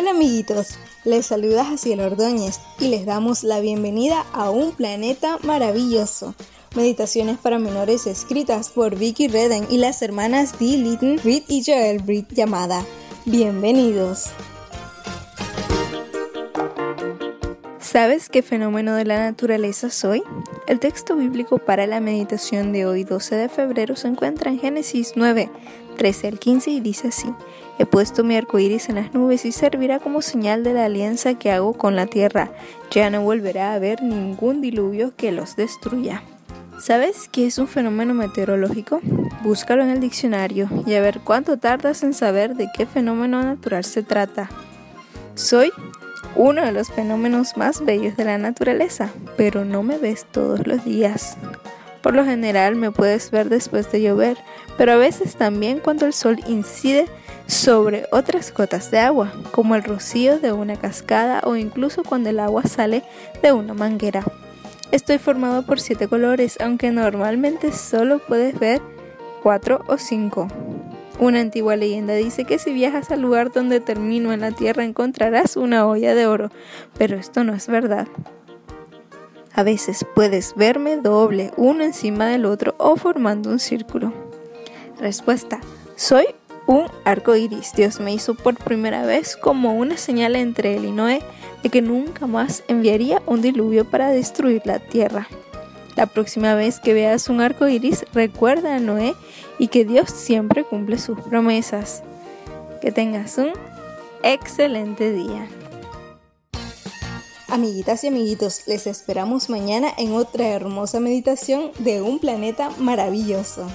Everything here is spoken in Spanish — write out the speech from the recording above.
Hola amiguitos, les saluda Jaciel Ordóñez y les damos la bienvenida a un planeta maravilloso. Meditaciones para menores escritas por Vicky Redden y las hermanas Dee Litton, Reed y Joel Reed llamada Bienvenidos. ¿Sabes qué fenómeno de la naturaleza soy? El texto bíblico para la meditación de hoy 12 de febrero se encuentra en Génesis 9, 13 al 15 y dice así, He puesto mi arco iris en las nubes y servirá como señal de la alianza que hago con la tierra. Ya no volverá a haber ningún diluvio que los destruya. ¿Sabes qué es un fenómeno meteorológico? Búscalo en el diccionario y a ver cuánto tardas en saber de qué fenómeno natural se trata. Soy uno de los fenómenos más bellos de la naturaleza, pero no me ves todos los días. Por lo general me puedes ver después de llover, pero a veces también cuando el sol incide sobre otras gotas de agua, como el rocío de una cascada o incluso cuando el agua sale de una manguera. Estoy formado por siete colores, aunque normalmente solo puedes ver cuatro o cinco. Una antigua leyenda dice que si viajas al lugar donde termino en la tierra encontrarás una olla de oro, pero esto no es verdad. A veces puedes verme doble, uno encima del otro o formando un círculo. Respuesta: Soy un arco iris. Dios me hizo por primera vez como una señal entre él y Noé de que nunca más enviaría un diluvio para destruir la tierra. La próxima vez que veas un arco iris, recuerda a Noé y que Dios siempre cumple sus promesas. Que tengas un excelente día. Amiguitas y amiguitos, les esperamos mañana en otra hermosa meditación de un planeta maravilloso.